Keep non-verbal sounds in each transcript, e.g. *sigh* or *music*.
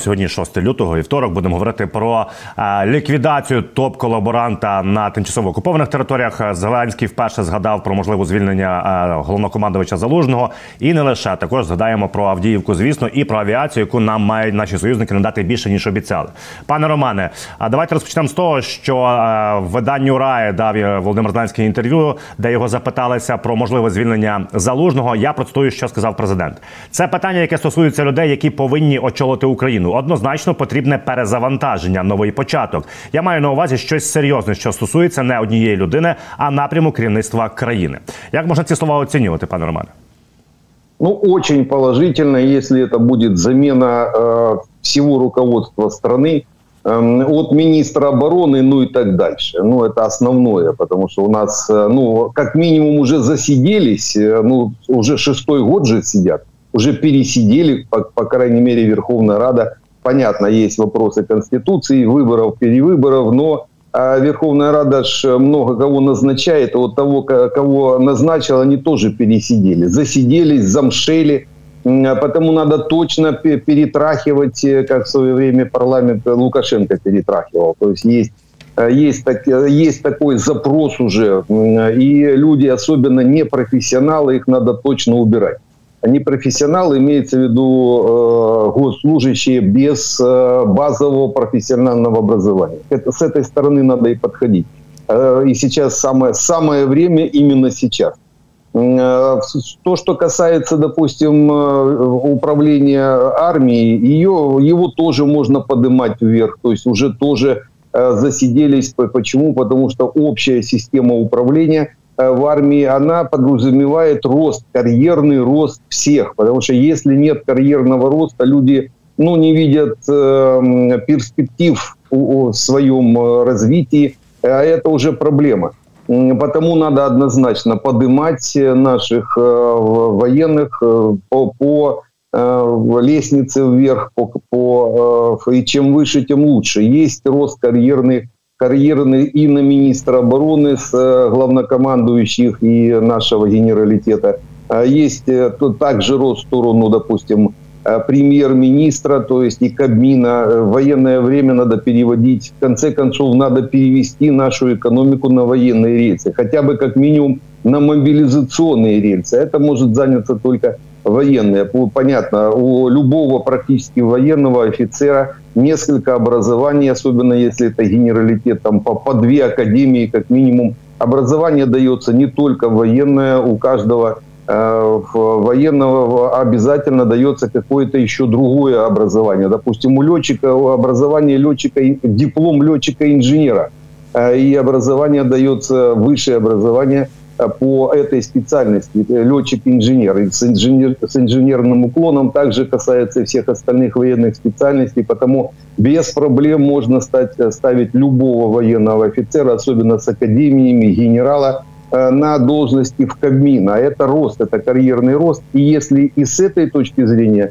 Сьогодні 6 лютого і второк будемо говорити про е, ліквідацію топ-колаборанта на тимчасово окупованих територіях. Зеленський вперше згадав про можливе звільнення е, головнокомандувача залужного. І не лише також згадаємо про Авдіївку, звісно, і про авіацію, яку нам мають наші союзники надати більше ніж обіцяли. Пане Романе, а давайте розпочнемо з того, що е, виданню Рає дав е, Володимир Зеленський інтерв'ю, де його запиталися про можливе звільнення залужного. Я процитую, що сказав президент. Це питання, яке стосується людей, які повинні очолити Україну. Однозначно потрібне перезавантаження, новий початок. Я маю на увазі щось серйозне, що стосується не однієї людини, а напряму керівництва країни. Як можна ці слова оцінювати, пане Романе? Ну, очень положительно, если это будет замена э, всего руководства страны э, от министра обороны, ну и так дальше. Ну, это основное, потому что у нас, э, ну, как минимум уже засиделись, э, ну, уже шестой год же сидят, Уже пересидели, по, по крайней мере, Верховная Рада. Понятно, есть вопросы Конституции, выборов, перевыборов, но а Верховная Рада ж много кого назначает, вот того, кого назначил, они тоже пересидели. Засиделись, замшели, а потому надо точно перетрахивать, э, как в свое время парламент Лукашенко перетрахивал. То есть есть э, есть, так, есть такой запрос уже, и люди, особенно непрофессионалы, их надо точно убирать непрофессионалы, имеется в виду э, госслужащие без э, базового профессионального образования. Это, с этой стороны надо и подходить. Э, и сейчас самое, самое время именно сейчас. Э, то, что касается, допустим, э, управления армией, ее, его тоже можно поднимать вверх. То есть уже тоже э, засиделись. Почему? Потому что общая система управления – в армии, она подразумевает рост, карьерный рост всех. Потому что если нет карьерного роста, люди ну, не видят э, перспектив в своем э, развитии, а это уже проблема. Потому надо однозначно поднимать наших э, военных э, по, по э, лестнице вверх, по, по, э, и чем выше, тем лучше. Есть рост карьерный карьерный и на министра обороны с главнокомандующих и нашего генералитета. А есть также рост в сторону, допустим, премьер-министра, то есть и Кабмина. военное время надо переводить. В конце концов, надо перевести нашу экономику на военные рельсы. Хотя бы как минимум на мобилизационные рельсы. Это может заняться только военные. Понятно, у любого практически военного офицера несколько образований, особенно если это генералитет, там по, по две академии как минимум. Образование дается не только военное, у каждого э, военного обязательно дается какое-то еще другое образование. Допустим, у летчика образование летчика, диплом летчика-инженера. Э, и образование дается, высшее образование – по этой специальности, э, летчик-инженер, и с, инженер, с инженерным уклоном также касается всех остальных военных специальностей, потому без проблем можно стать, э, ставить любого военного офицера, особенно с академиями, генерала, на должности в Кабмин. А это рост, это карьерный рост. И если и с этой точки зрения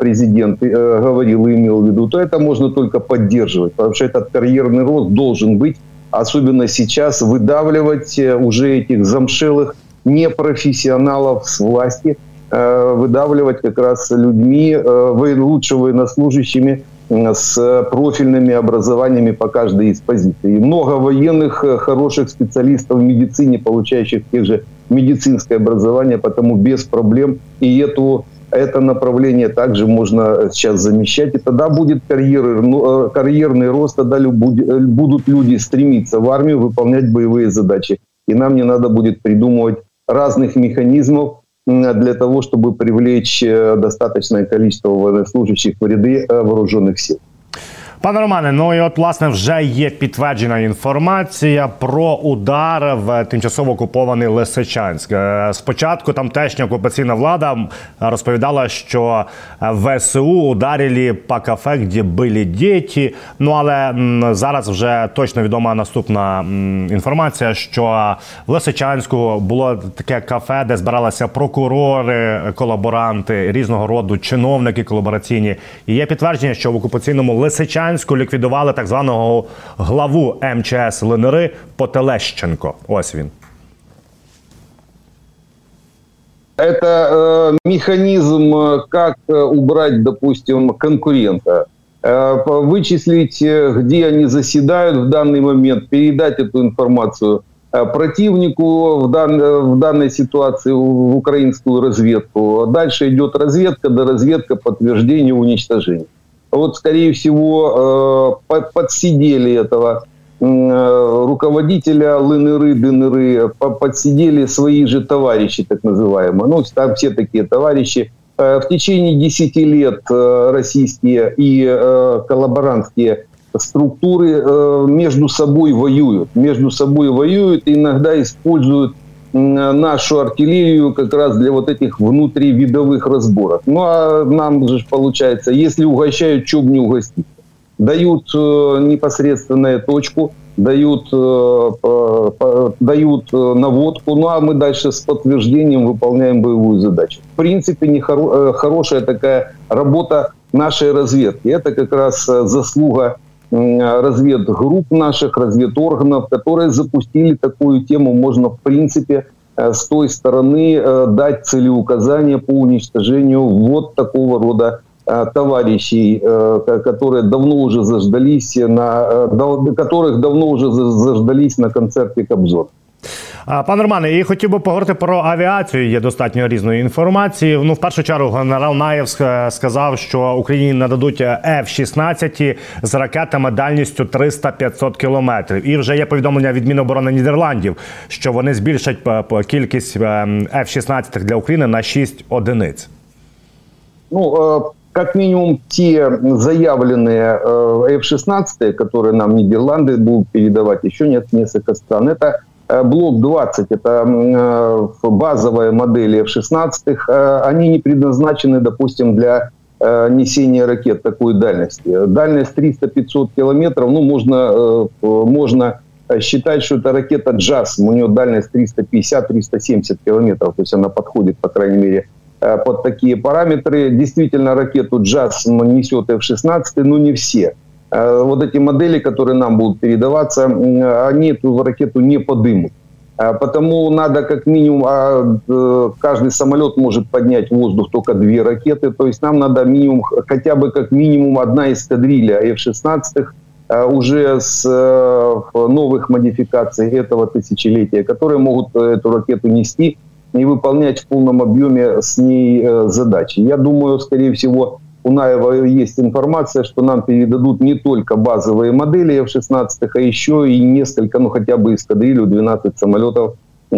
президент говорил и имел в виду, то это можно только поддерживать, потому что этот карьерный рост должен быть особенно сейчас, выдавливать э, уже этих замшелых непрофессионалов с власти, э, выдавливать как раз людьми, э, лучше военнослужащими с профильными образованиями по каждой из позиций. Много военных, хороших специалистов в медицине, получающих тех же медицинское образование, потому без проблем и эту это направление также можно сейчас замещать. И тогда будет карьеры, ну, э, карьерный рост, тогда э, будут люди стремиться в армию выполнять боевые задачи. И нам не надо будет придумывать разных механизмов для того, чтобы привлечь э, достаточное количество военнослужащих в ряды вооруженных сил. Пане Романе, ну і от власне вже є підтверджена інформація про удар в тимчасово окупований Лисичанськ. Е, спочатку тамтешня окупаційна влада розповідала, що ВСУ ударили по кафе, де були діти. Ну але зараз вже точно відома наступна інформація, що в Лисичанську було таке кафе, де збиралися прокурори, колаборанти різного роду чиновники колабораційні. І є підтвердження, що в окупаційному Лисичанську Лисичанську ліквідували так званого главу МЧС ЛНР Потелещенко. Ось він. это э, механизм, э, как э, убрать, допустим, конкурента, э, вычислить, э, где они заседают в данный момент, передать эту информацию противнику в, дан, в данной ситуации в украинскую разведку. Дальше идет разведка, до разведка подтверждения уничтожения. Вот, скорее всего, э, подсидели этого Э, руководителя Лыныры, Дыныры подсидели свои же товарищи, так называемые. Ну, там все такие товарищи. Э, в течение 10 лет российские и коллаборантские структуры между собой воюют. Между собой воюют и иногда используют нашу артиллерию как раз для вот этих внутривидовых разборов. Ну, а нам же получается, если угощают, бы не угостить дают э, непосредственную точку, дают, э, дают э, наводку, ну а мы дальше с подтверждением выполняем боевую задачу. В принципе, не хоро, хорошая такая работа нашей разведки. Это как раз заслуга разведгрупп наших, разведорганов, которые запустили такую тему. Можно, в принципе, с той стороны дать целеуказания по уничтожению вот такого рода Э, товарищей, э, которые давно уже заждались на э, которых давно уже заждались на концерті Кобзон. Пане Романе, і хотів би поговорити про авіацію. Є достатньо різної інформації. Ну, в першу чергу, генерал Наєв сказав, що Україні нададуть F-16 з ракетами дальністю 300-500 кілометрів. І вже є повідомлення від Міноборони Нідерландів, що вони збільшать кількість F-16 для України на 6 одиниць. Ну как минимум те заявленные э, F-16, которые нам Нидерланды будут передавать, еще нет несколько стран. Это э, блок 20, это э, базовые модели F-16, они не предназначены, допустим, для несения ракет такой дальности. Дальность 300-500 километров, ну, можно, можно считать, что это ракета «Джаз», у нее дальность 350-370 километров, то есть она подходит, по крайней мере, Э, под такие параметры. Действительно, ракету «Джаз» несет F-16, но не все. Э, вот эти модели, которые нам будут передаваться, они эту ракету не подымут. Э, потому надо как минимум, а, каждый самолет может поднять в воздух только две ракеты, то есть нам надо минимум, хотя бы как минимум одна эскадрилья F-16 уже с новых модификаций этого тысячелетия, которые могут эту ракету нести не выполнять в полном объеме с ней э, задачи. Я думаю, скорее всего, у Наева есть информация, что нам передадут не только базовые модели F-16, а еще и несколько, ну хотя бы эскадрилью 12 самолетов э,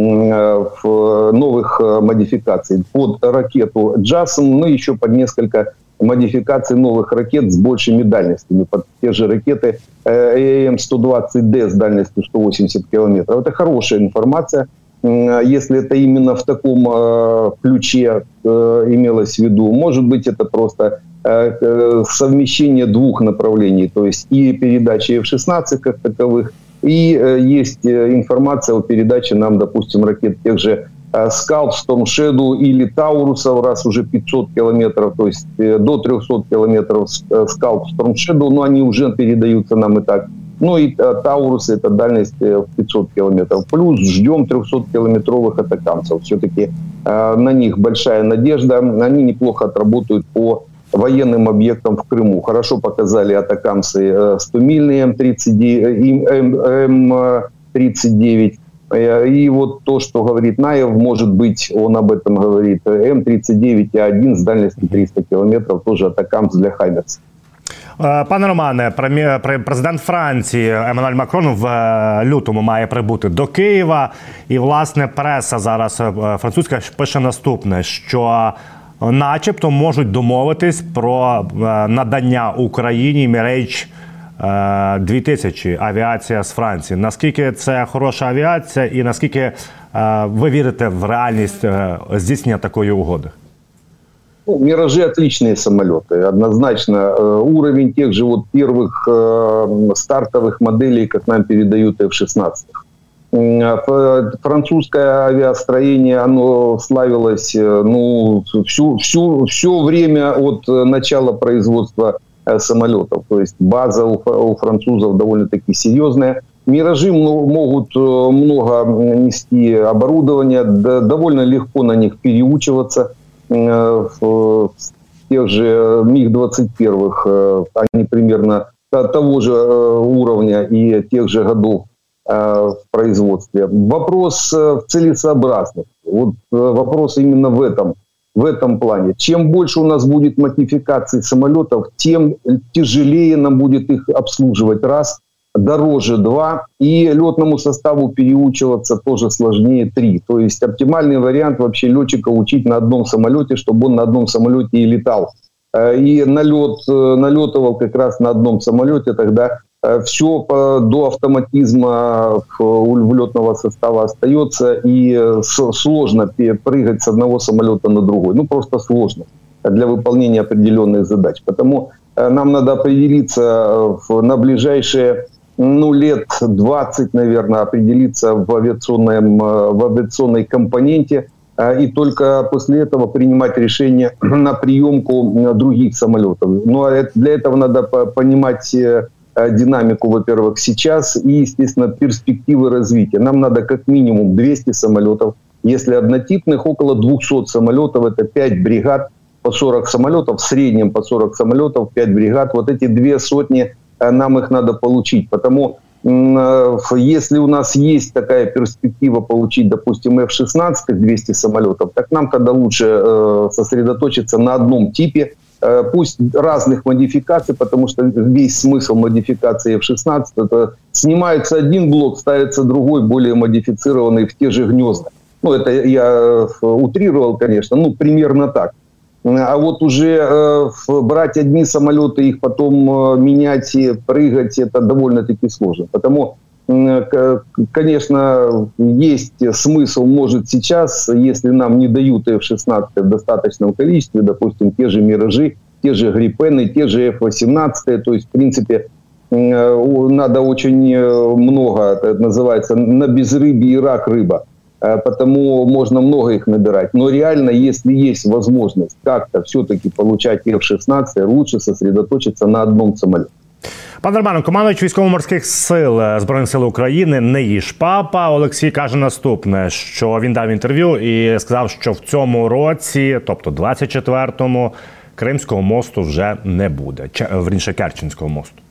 в новых э, модификаций под ракету «Джасом», ну еще под несколько модификаций новых ракет с большими дальностями, под те же ракеты АМ-120Д с дальностью 180 километров. Это хорошая информация, если это именно в таком э, ключе э, имелось в виду. Может быть, это просто э, совмещение двух направлений, то есть и передачи F-16 как таковых, и есть информация о передаче нам, допустим, ракет тех же Скалп, Storm Shadow или Таурусов, раз уже 500 километров, то есть до 300 километров Скалп, Storm Shadow, но они уже передаются нам и так. Ну и э, Таурусы это дальность э, в 500 километров. Плюс ждем 300-километровых атакамцев. Все-таки э, на них большая надежда. Они неплохо отработают по военным объектам в Крыму. Хорошо показали атакамцы 100-мильные М-39. И вот то, что говорит Наев, может быть, он об этом говорит, М-39А1 с дальностью 300 километров, тоже атакамс для Хаймерса. Е, пане Романе, президент Франції Еммануель Макрон в е, лютому має прибути до Києва, і власне преса зараз е, французька пише наступне: що, начебто, можуть домовитись про надання Україні Мірейч 2000 авіація з Франції. Наскільки це хороша авіація, і наскільки ви вірите в реальність здійснення такої угоди? Ну, Миражи отличные самолеты. Однозначно э, уровень тех же вот первых э, стартовых моделей, как нам передают F-16. А французское авиастроение, оно славилось э, ну, всю, всю, все время от начала производства самолетов. То есть база у, у французов довольно-таки серьезная. Миражи могут много нести оборудования, довольно легко на них переучиваться. В тех же МиГ-21 они примерно того же уровня и тех же годов в производстве. Вопрос в целесообразности. Вот вопрос именно в этом – в этом плане. Чем больше у нас будет модификаций самолетов, тем тяжелее нам будет их обслуживать. Раз, дороже два, и летному составу переучиваться тоже сложнее три. То есть оптимальный вариант вообще летчика учить на одном самолете, чтобы он на одном самолете и летал. Э, и налет, э, налетывал как раз на одном самолете, тогда Э, все до автоматизма у летного состава остается, и э, сложно прыгать с одного самолета на другой. Ну, просто сложно для выполнения определенных задач. Потому э, нам надо определиться на ближайшие ну, лет 20, наверное, определиться в, авиационном, в авиационной компоненте, и только после этого принимать решение *clears throat* на приемку других самолетов. Но ну, а для этого надо понимать Э, динамику, во-первых, сейчас и, естественно, перспективы развития. Нам надо как минимум 200 самолетов. Если однотипных, около 200 самолетов, это 5 бригад по 40 самолетов, в среднем по 40 самолетов, 5 бригад. Вот эти две сотни, э, нам их надо получить. Потому э, если у нас есть такая перспектива получить, допустим, F-16, 200 самолетов, так нам тогда лучше сосредоточиться на одном типе, Э, пусть разных модификаций, потому что весь смысл модификации F-16 это снимается один блок, ставится другой, более модифицированный в те же гнезда. Ну, это я э, утрировал, конечно, ну, примерно так. А вот уже э, брать одни самолеты, их потом э, менять и прыгать, это довольно-таки сложно. Потому конечно, есть смысл, может, сейчас, если нам не дают F-16 в достаточном количестве, допустим, те же «Миражи», те же «Гриппены», те же F-18, то есть, в принципе, надо очень э, много, это называется на безрыбье и рак рыба, э, потому можно много их набирать. Но реально, если есть возможность как-то все-таки получать F-16, лучше сосредоточиться на одном самолете. Пане Роману, командуючий військово-морських сил е, збройних сил України Неїш Папа Олексій каже наступне: що він дав інтерв'ю і сказав, що в цьому році, тобто 24-му, Кримського мосту вже не буде. Врінше Керченського мосту.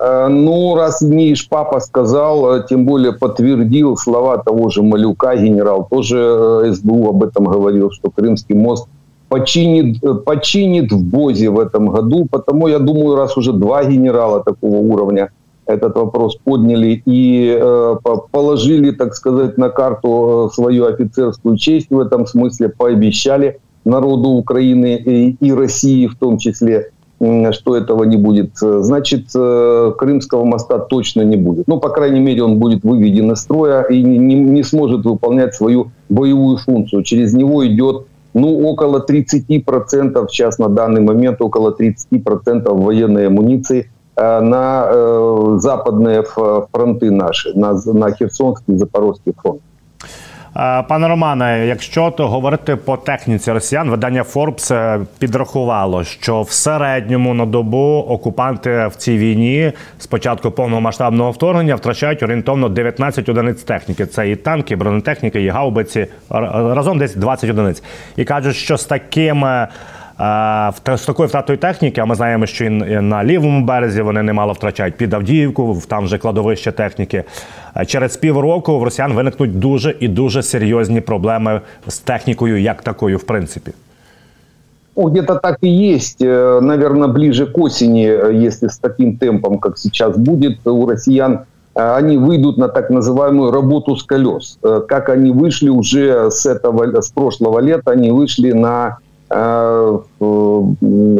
Е, ну, раз Ниш Папа сказал, е, тем более подтвердил слова того же Малюка, генерал тоже СБУ об этом говорил, что Крымский мост починит, починит в Бозе в этом году. Потому, я думаю, раз уже два генерала такого уровня этот вопрос подняли и э, положили, так сказать, на карту э, свою офицерскую честь в этом смысле, пообещали народу Украины и, и России в том числе, что этого не будет. Значит, э, Крымского моста точно не будет. Ну, по крайней мере, он будет выведен из строя и не, не сможет выполнять свою боевую функцию. Через него идет ну, около 30%, сейчас на данный момент около 30% военной амуниции э, на э, западные фронты наши, на, на Херсонский и Запорожский фронт. Е, пане Романе, якщо то говорити по техніці росіян, видання Forbes е, підрахувало, що в середньому на добу окупанти в цій війні з початку повномасштабного вторгнення втрачають орієнтовно 19 одиниць техніки. Це і танки, і бронетехніки, і гаубиці разом десь 20 одиниць. І кажуть, що з такими. З такою втратою техніки, а ми знаємо, що і на лівому березі вони немало втрачають під Авдіївку, там вже кладовище техніки. Через півроку в росіян виникнуть дуже і дуже серйозні проблеми з технікою, як такою, в принципі. Ну, где-то так и есть. Э, Наверное, ближе к осени, э, если с таким темпом, как сейчас будет, у россиян э, они выйдут на так называемую работу с колес. Как они вышли уже с этого, с прошлого лета, они вышли на Э,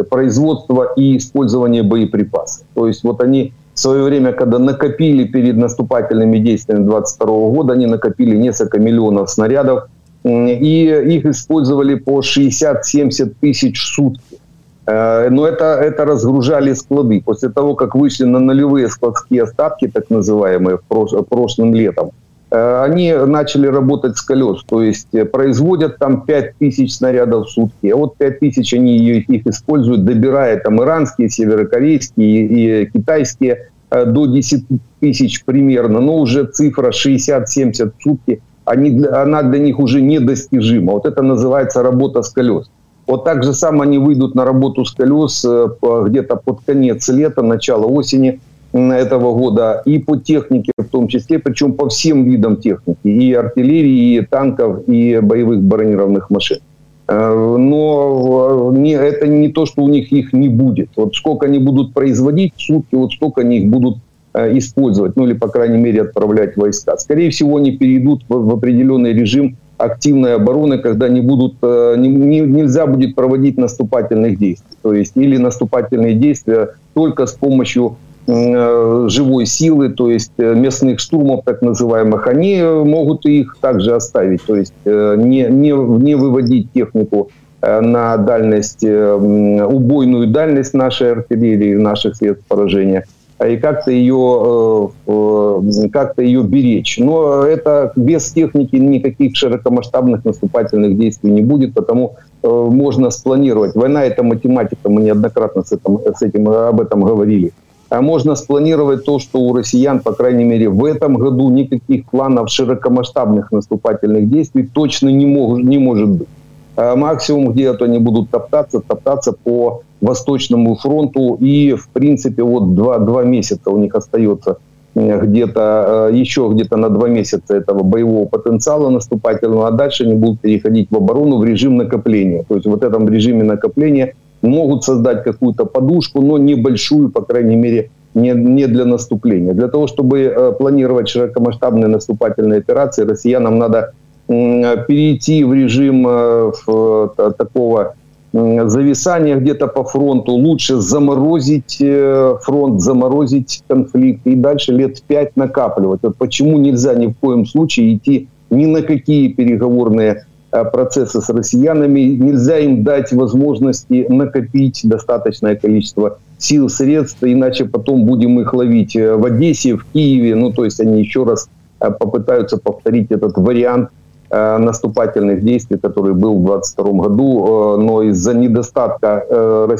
производства и использования боеприпасов. То есть вот они в свое время, когда накопили перед наступательными действиями 22 года, они накопили несколько миллионов снарядов, и их использовали по 60-70 тысяч в сутки. Э, но это, это разгружали склады. После того, как вышли на нулевые складские остатки, так называемые, прошлым летом, Э, они начали работать с колес, то есть э, производят там 5000 снарядов в сутки, а вот 5000 они их используют, добирая там иранские, северокорейские и китайские, до 10 тысяч примерно, но уже цифра 60-70 в сутки, они, она для них уже недостижима. Вот это называется работа с колес. Вот так же само они выйдут на работу с колес где-то под конец лета, начало осени этого года и по технике в том числе, причем по всем видам техники, и артиллерии, и танков, и боевых бронированных машин. Э, но э, не, это не то, что у них их не будет. Вот сколько они будут производить в сутки, вот столько они их будут э, использовать, ну или, по крайней мере, отправлять войска. Скорее всего, они перейдут в, в определенный режим активной обороны, когда не будут, не, не, нельзя будет проводить наступательных действий. То есть или наступательные действия только с помощью живой силы, то есть э, местных штурмов так называемых, они могут их также оставить, то есть э, не, не, не выводить технику на дальность, убойную дальность нашей артиллерии, наших средств поражения, а и как-то ее, как-то ее беречь. Но это без техники никаких широкомасштабных наступательных действий не будет, потому можно спланировать. Война – это математика, мы неоднократно с этим, с этим об этом говорили. А можно спланировать то, что у россиян, по крайней мере, в этом году никаких планов широкомасштабных наступательных действий точно не, мог, не может быть. А максимум, где-то они будут топтаться, топтаться по Восточному фронту. И, в принципе, вот два, два месяца у них остается где-то э, еще где-то на два месяца этого боевого потенциала наступательного, а дальше они будут переходить в оборону в режим накопления. То есть в этом режиме накопления – могут создать какую-то подушку, но небольшую, по крайней мере, не, не для наступления. Для того, чтобы э, планировать широкомасштабные наступательные операции, россиянам надо э, перейти в режим э, в, э, такого зависания где-то по фронту, лучше заморозить э, фронт, заморозить конфликт и дальше лет пять накапливать. Вот почему нельзя ни в коем случае идти ни на какие переговорные Э, процессы с россиянами, нельзя им дать возможности накопить достаточное количество сил, средств, иначе потом будем их ловить э, в Одессе, в Киеве. Ну, то есть они еще раз э, попытаются повторить этот вариант наступательных действий, который был в 2022 году, но из-за недостатка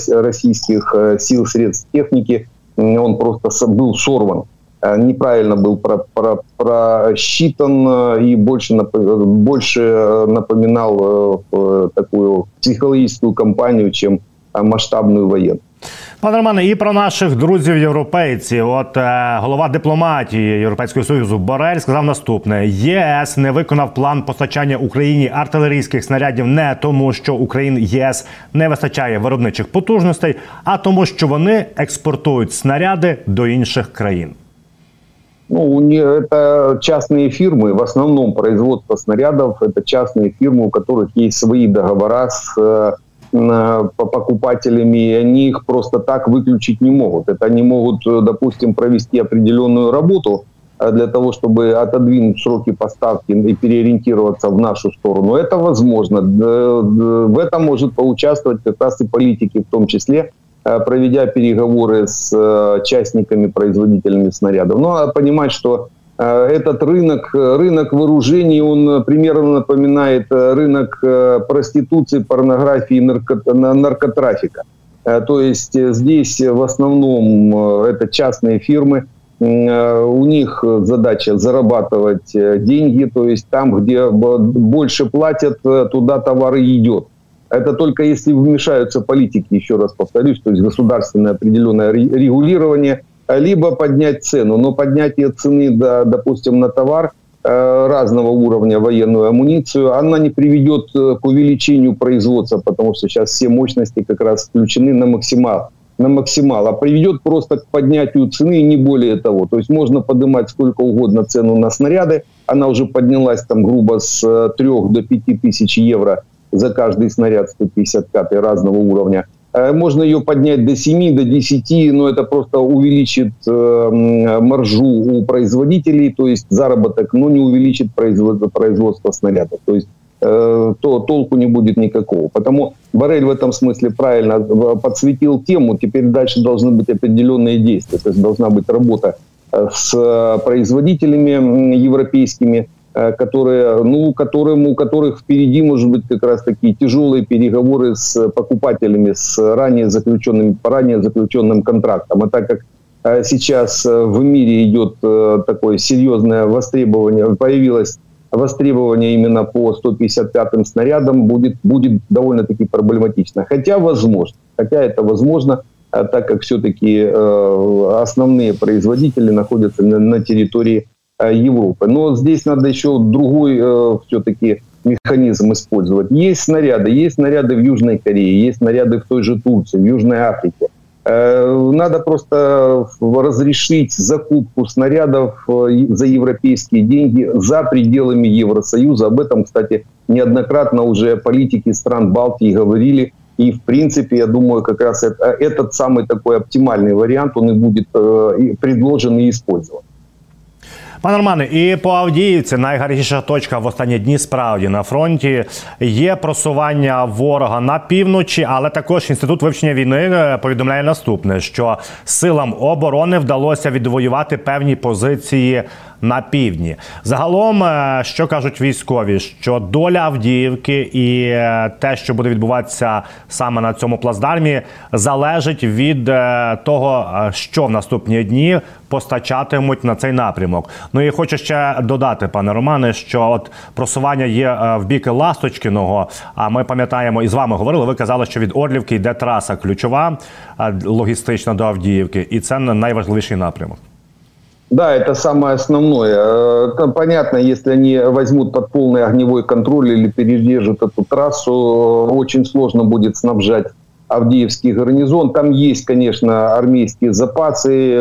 российских сил, средств, техники он просто был сорван. Э, неправильно был про, про, просчитан э, и больше, больше э, напоминал такую психологическую кампанию, чем масштабную воєнну. Пане Романе, і про наших друзів європейців. От е, голова дипломатії Європейського союзу Борель сказав наступне: ЄС не виконав план постачання Україні артилерійських снарядів не тому, що Україн ЄС не вистачає виробничих потужностей, а тому, що вони експортують снаряди до інших країн. Ну, это частные фирмы, в основном производство снарядов, это частные фирмы, у которых есть свои договора с э, покупателями, и они их просто так выключить не могут. Это они могут, допустим, провести определенную работу э, для того, чтобы отодвинуть сроки поставки и переориентироваться в нашу сторону. Это возможно. В этом может поучаствовать как раз и политики в том числе, Э, проведя переговоры с э, частниками, производителями снарядов. Но надо понимать, что э, этот рынок, рынок вооружений, он примерно напоминает рынок проституции, порнографии, нарко, наркотрафика. То есть здесь в основном это частные фирмы, у них задача зарабатывать деньги, то есть там, где больше платят, туда товар идет. Это только если вмешаются политики, еще раз повторюсь, то есть государственное определенное регулирование, либо поднять цену. Но поднятие цены, да, допустим, на товар э, разного уровня военную амуницию, она не приведет э, к увеличению производства, потому что сейчас все мощности как раз включены на максимал, на максимал, а приведет просто к поднятию цены и не более того. То есть можно поднимать сколько угодно цену на снаряды, она уже поднялась там грубо с 3 э, до 5 тысяч евро за каждый снаряд 155 разного уровня. Э, можно ее поднять до 7, до 10, но это просто увеличит э, маржу у производителей, то есть заработок, но не увеличит производство, производство снарядов. То есть э, то толку не будет никакого. Потому Барель в этом смысле правильно подсветил тему. Теперь дальше должны быть определенные действия. То есть должна быть работа с производителями европейскими, которые, ну, которым, у которых впереди, может быть, как раз такие тяжелые переговоры с покупателями, с ранее заключенным, по ранее заключенным контрактом. А так как сейчас в мире идет такое серьезное востребование, появилось востребование именно по 155-м снарядам, будет, будет довольно-таки проблематично. Хотя возможно, хотя это возможно, так как все-таки основные производители находятся на, на территории Европы. Но здесь надо еще другой все-таки механизм использовать. Есть снаряды, есть снаряды в Южной Корее, есть снаряды в той же Турции, в Южной Африке. Э, надо просто разрешить закупку снарядов э, за европейские деньги за пределами Евросоюза. Об этом, кстати, неоднократно уже политики стран Балтии говорили. И, в принципе, я думаю, как раз это, этот самый такой оптимальный вариант, он и будет э, предложен и использован. Пане Романе, і по Авдіївці найгарячіша точка в останні дні справді на фронті. Є просування ворога на півночі, але також інститут вивчення війни е, повідомляє наступне: що силам оборони вдалося відвоювати певні позиції на півдні. Загалом, е, що кажуть військові, що доля Авдіївки і е, те, що буде відбуватися саме на цьому плацдармі, залежить від е, того, що в наступні дні постачатимуть на цей напрямок. Ну і хочу ще додати, пане Романе, що от просування є в бік Ласточкиного. А ми пам'ятаємо і з вами говорили. Ви казали, що від Орлівки йде траса ключова логістична до Авдіївки, і це найважливіший напрямок. Да, это самое основное. Там понятно, если они возьмут под полный огневой контроль или передержат эту трассу, очень сложно будет снабжать Авдеевский гарнизон. Там есть, конечно, армейские запасы.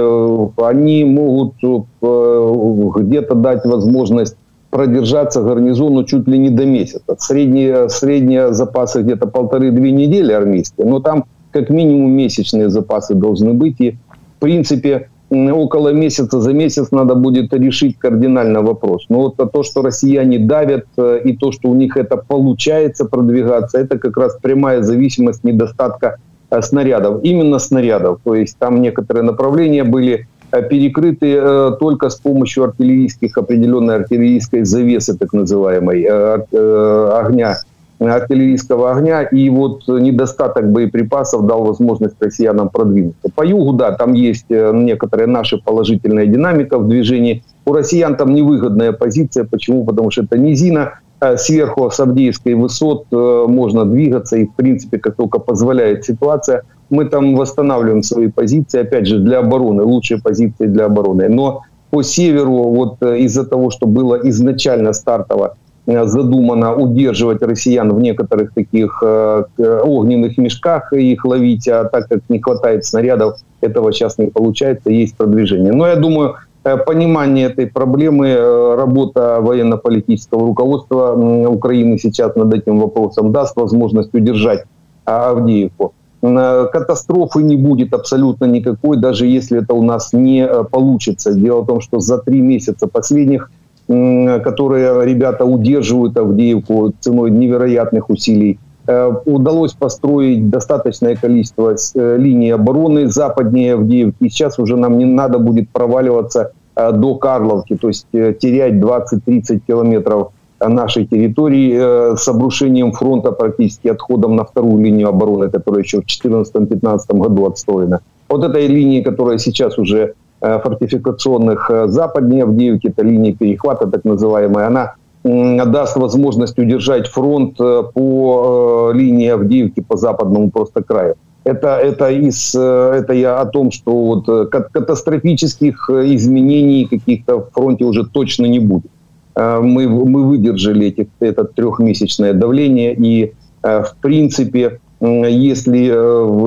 Они могут э, где-то дать возможность продержаться гарнизону чуть ли не до месяца. Средние, средние запасы где-то полторы-две недели армейские, но там как минимум месячные запасы должны быть. И, в принципе, около месяца, за месяц надо будет решить кардинально вопрос. Но вот то, что россияне давят, э, и то, что у них это получается продвигаться, это как раз прямая зависимость недостатка э, снарядов. Именно снарядов. То есть там некоторые направления были э, перекрыты только с помощью артиллерийских, определенной артиллерийской завесы, так называемой, огня артиллерийского огня, и вот недостаток боеприпасов дал возможность россиянам продвинуться. По югу, да, там есть э, некоторая наша положительная динамика в движении. У россиян там невыгодная позиция. Почему? Потому что это низина, э, сверху с высот э, можно двигаться, и, в принципе, как только позволяет ситуация, мы там восстанавливаем свои позиции, опять же, для обороны, лучшие позиции для обороны. Но по северу, вот из-за того, что было изначально стартово Э, задумано удерживать россиян в некоторых таких э, огненных мешках и их ловить, а так как не хватает снарядов, этого сейчас не получается, есть продвижение. Но я думаю, э, понимание этой проблемы, работа военно-политического руководства Украины сейчас над этим вопросом даст возможность удержать Авдеевку. Катастрофы не будет абсолютно никакой, даже если это у нас не получится. Дело в том, что за три месяца последних которые ребята удерживают Авдеевку ценой невероятных усилий. Э, удалось построить достаточное количество э, линий обороны западнее Авдеевки. Сейчас уже нам не надо будет проваливаться э, до Карловки, то есть терять 20-30 километров нашей территории с обрушением фронта практически отходом на вторую линию обороны, которая еще в 2014-2015 году отстроена. Вот этой линии, которая сейчас уже фортификационных э, западнее Авдеевки, это линия перехвата так называемая, она даст возможность удержать фронт э, по линии Авдеевки по западному просто краю. Это, это, из, это я о том, что вот катастрофических изменений каких-то в фронте уже точно не будет. Мы, мы выдержали эти, это трехмесячное давление, и в принципе, если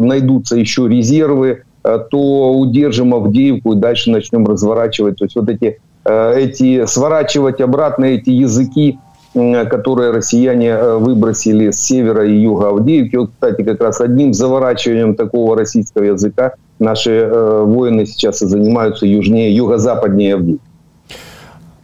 найдутся еще резервы, Э, то удержим Авдеевку и дальше начнем разворачивать. То есть вот эти, э, эти сворачивать обратно эти языки, которые россияне э, выбросили с севера и юга Авдеевки. Вот, кстати, как раз одним заворачиванием такого российского языка наши воины сейчас и занимаются южнее, юго-западнее Авдеевки.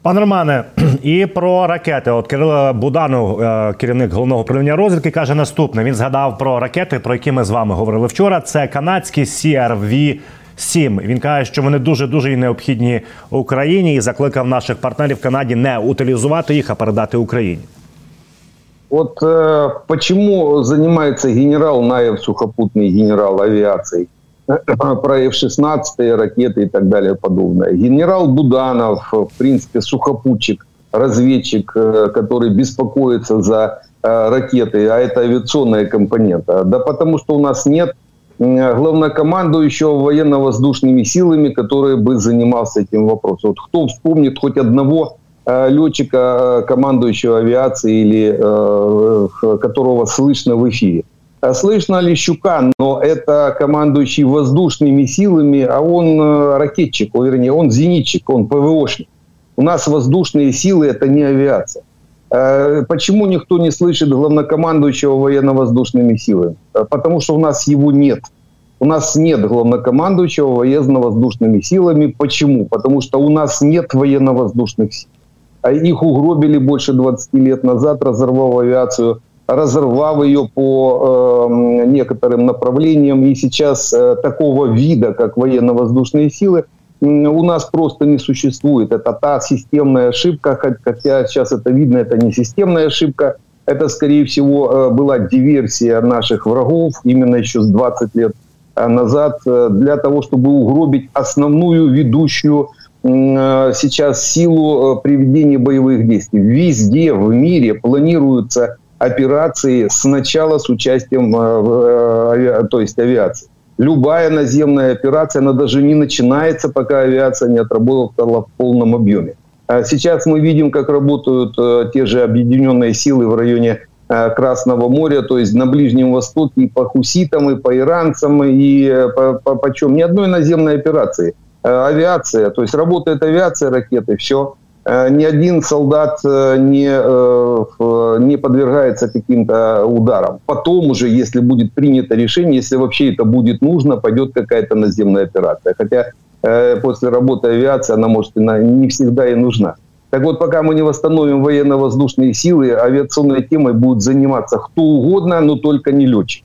Пане Романе, *clears throat* і про ракети. От Кирило Буданов, е, керівник головного управління розвідки, каже наступне: він згадав про ракети, про які ми з вами говорили вчора. Це канадські crv 7 Він каже, що вони дуже дуже необхідні Україні і закликав наших партнерів в Канаді не утилізувати їх, а передати Україні. От э, почему занимается генерал Наев, сухопутный генерал авиации? *laughs* про F-16 ракеты и так далее подобное. Генерал Буданов, в принципе, сухопутчик, разведчик, который беспокоится за ракеты, а это авиационная компонента. Да потому что у нас нет главнокомандующего военно-воздушными силами, который бы занимался этим вопросом. Вот кто вспомнит хоть одного э, летчика, э, командующего авиацией или э, которого слышно в эфире? Слышно Лещука, но это командующий воздушными силами, а он ракетчик, вернее, он зенитчик, он ПВОшник. У нас воздушные силы – это не авиация. Почему никто не слышит главнокомандующего военно-воздушными силами? Потому что у нас его нет. У нас нет главнокомандующего военно-воздушными силами. Почему? Потому что у нас нет военно-воздушных сил. А их угробили больше 20 лет назад, разорвав авиацию, разорвав ее по э, некоторым направлениям. И сейчас э, такого вида, как военно-воздушные силы, э, у нас просто не существует. Это та системная ошибка, хотя сейчас это видно, это не системная ошибка. Это, скорее всего, э, была диверсия наших врагов именно еще с 20 лет Э, назад э, для того, чтобы угробить основную ведущую сейчас силу приведения боевых действий. Везде в мире планируются операции сначала с участием то есть авиации. Любая наземная операция, она даже не начинается, пока авиация не отработала в полном объеме. А сейчас мы видим, как работают те же объединенные силы в районе Э, Красного моря, то есть на Ближнем Востоке и по хуситам, и по иранцам, и э, по, по, по чем? Ни одной наземной операции. Э, авиация, то есть работает авиация, ракеты, все. Ни один солдат не, не подвергается каким-то ударам. Потом уже, если будет принято решение, если вообще это будет нужно, пойдет какая-то наземная операция. Хотя после работы авиации она может не всегда и нужна. Так вот, пока мы не восстановим военно-воздушные силы, авиационной темой будет заниматься кто угодно, но только не летчик.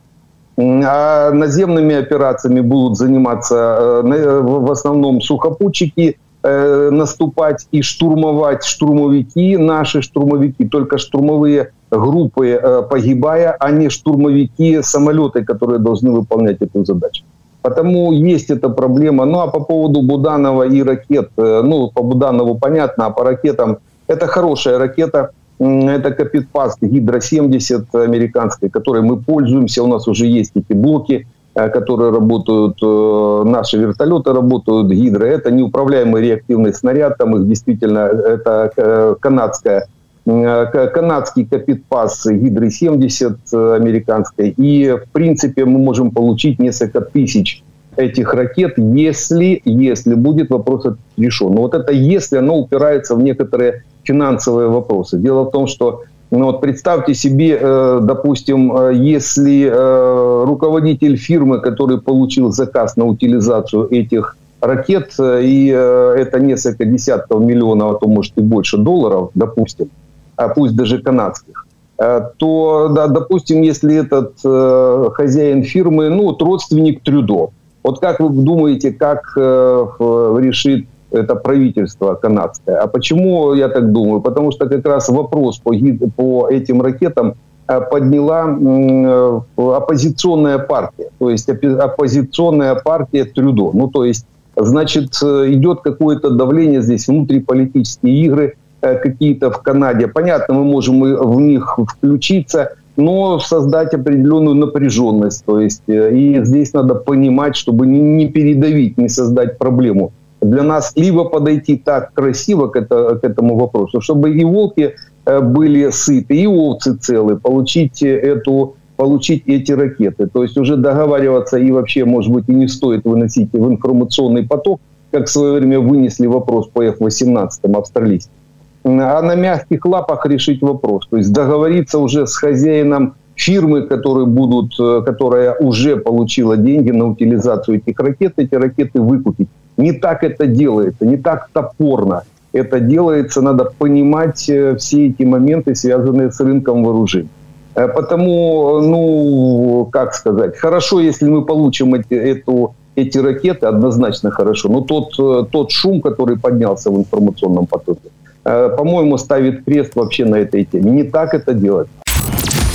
А наземными операциями будут заниматься э, в основном сухопутчики, э, наступать и штурмовать штурмовики, наши штурмовики, только штурмовые группы э, погибая, а не штурмовики самолеты, которые должны выполнять эту задачу. Потому есть эта проблема. Ну а по поводу Буданова и ракет, э, ну по Буданову понятно, а по ракетам это хорошая ракета. Это Капитпаст Гидро-70 американской, которой мы пользуемся. У нас уже есть эти блоки, которые работают, э, наши вертолеты работают, Гидро. Это неуправляемый реактивный снаряд, там их действительно, это канадская Э, канадский Капитпас Гидры-70 э, американской. И, в принципе, мы можем получить несколько тысяч этих ракет, если, если будет вопрос решен. Но вот это если, оно упирается в некоторые финансовые вопросы. Дело в том, что ну вот представьте себе, э, допустим, если руководитель фирмы, который получил заказ на утилизацию этих ракет, и это несколько десятков миллионов, а то может и больше долларов, допустим, а пусть даже канадских, э, то, да, допустим, если этот э, хозяин фирмы, ну, вот родственник Трюдо, вот как вы думаете, как э, решит это правительство канадское? А почему я так думаю? Потому что как раз вопрос по, по этим ракетам э, подняла э, оппозиционная партия, то есть оппозиционная партия Трюдо. Ну, то есть, значит, э, идет какое-то давление здесь, внутриполитические игры – какие-то в Канаде. Понятно, мы можем в них включиться, но создать определенную напряженность. То есть, и здесь надо понимать, чтобы не передавить, не создать проблему. Для нас либо подойти так красиво к, это, к этому вопросу, чтобы и волки э, были сыты, и овцы целы, получить эту получить эти ракеты. То есть уже договариваться и вообще, может быть, и не стоит выносить в информационный поток, как в свое время вынесли вопрос по F-18 австралийским а на мягких лапах решить вопрос. То есть договориться уже с хозяином фирмы, которые будут, э, которая уже получила деньги на утилизацию этих ракет, эти ракеты выкупить. Не так это делается, не так топорно это делается. Надо понимать э, все эти моменты, связанные с рынком вооружений. Э, потому, ну, как сказать, хорошо, если мы получим эти, эту, эти ракеты, однозначно хорошо. Но тот, тот шум, который поднялся в информационном потоке, Э, по-моему, ставит крест вообще на этой теме. Не так это делать.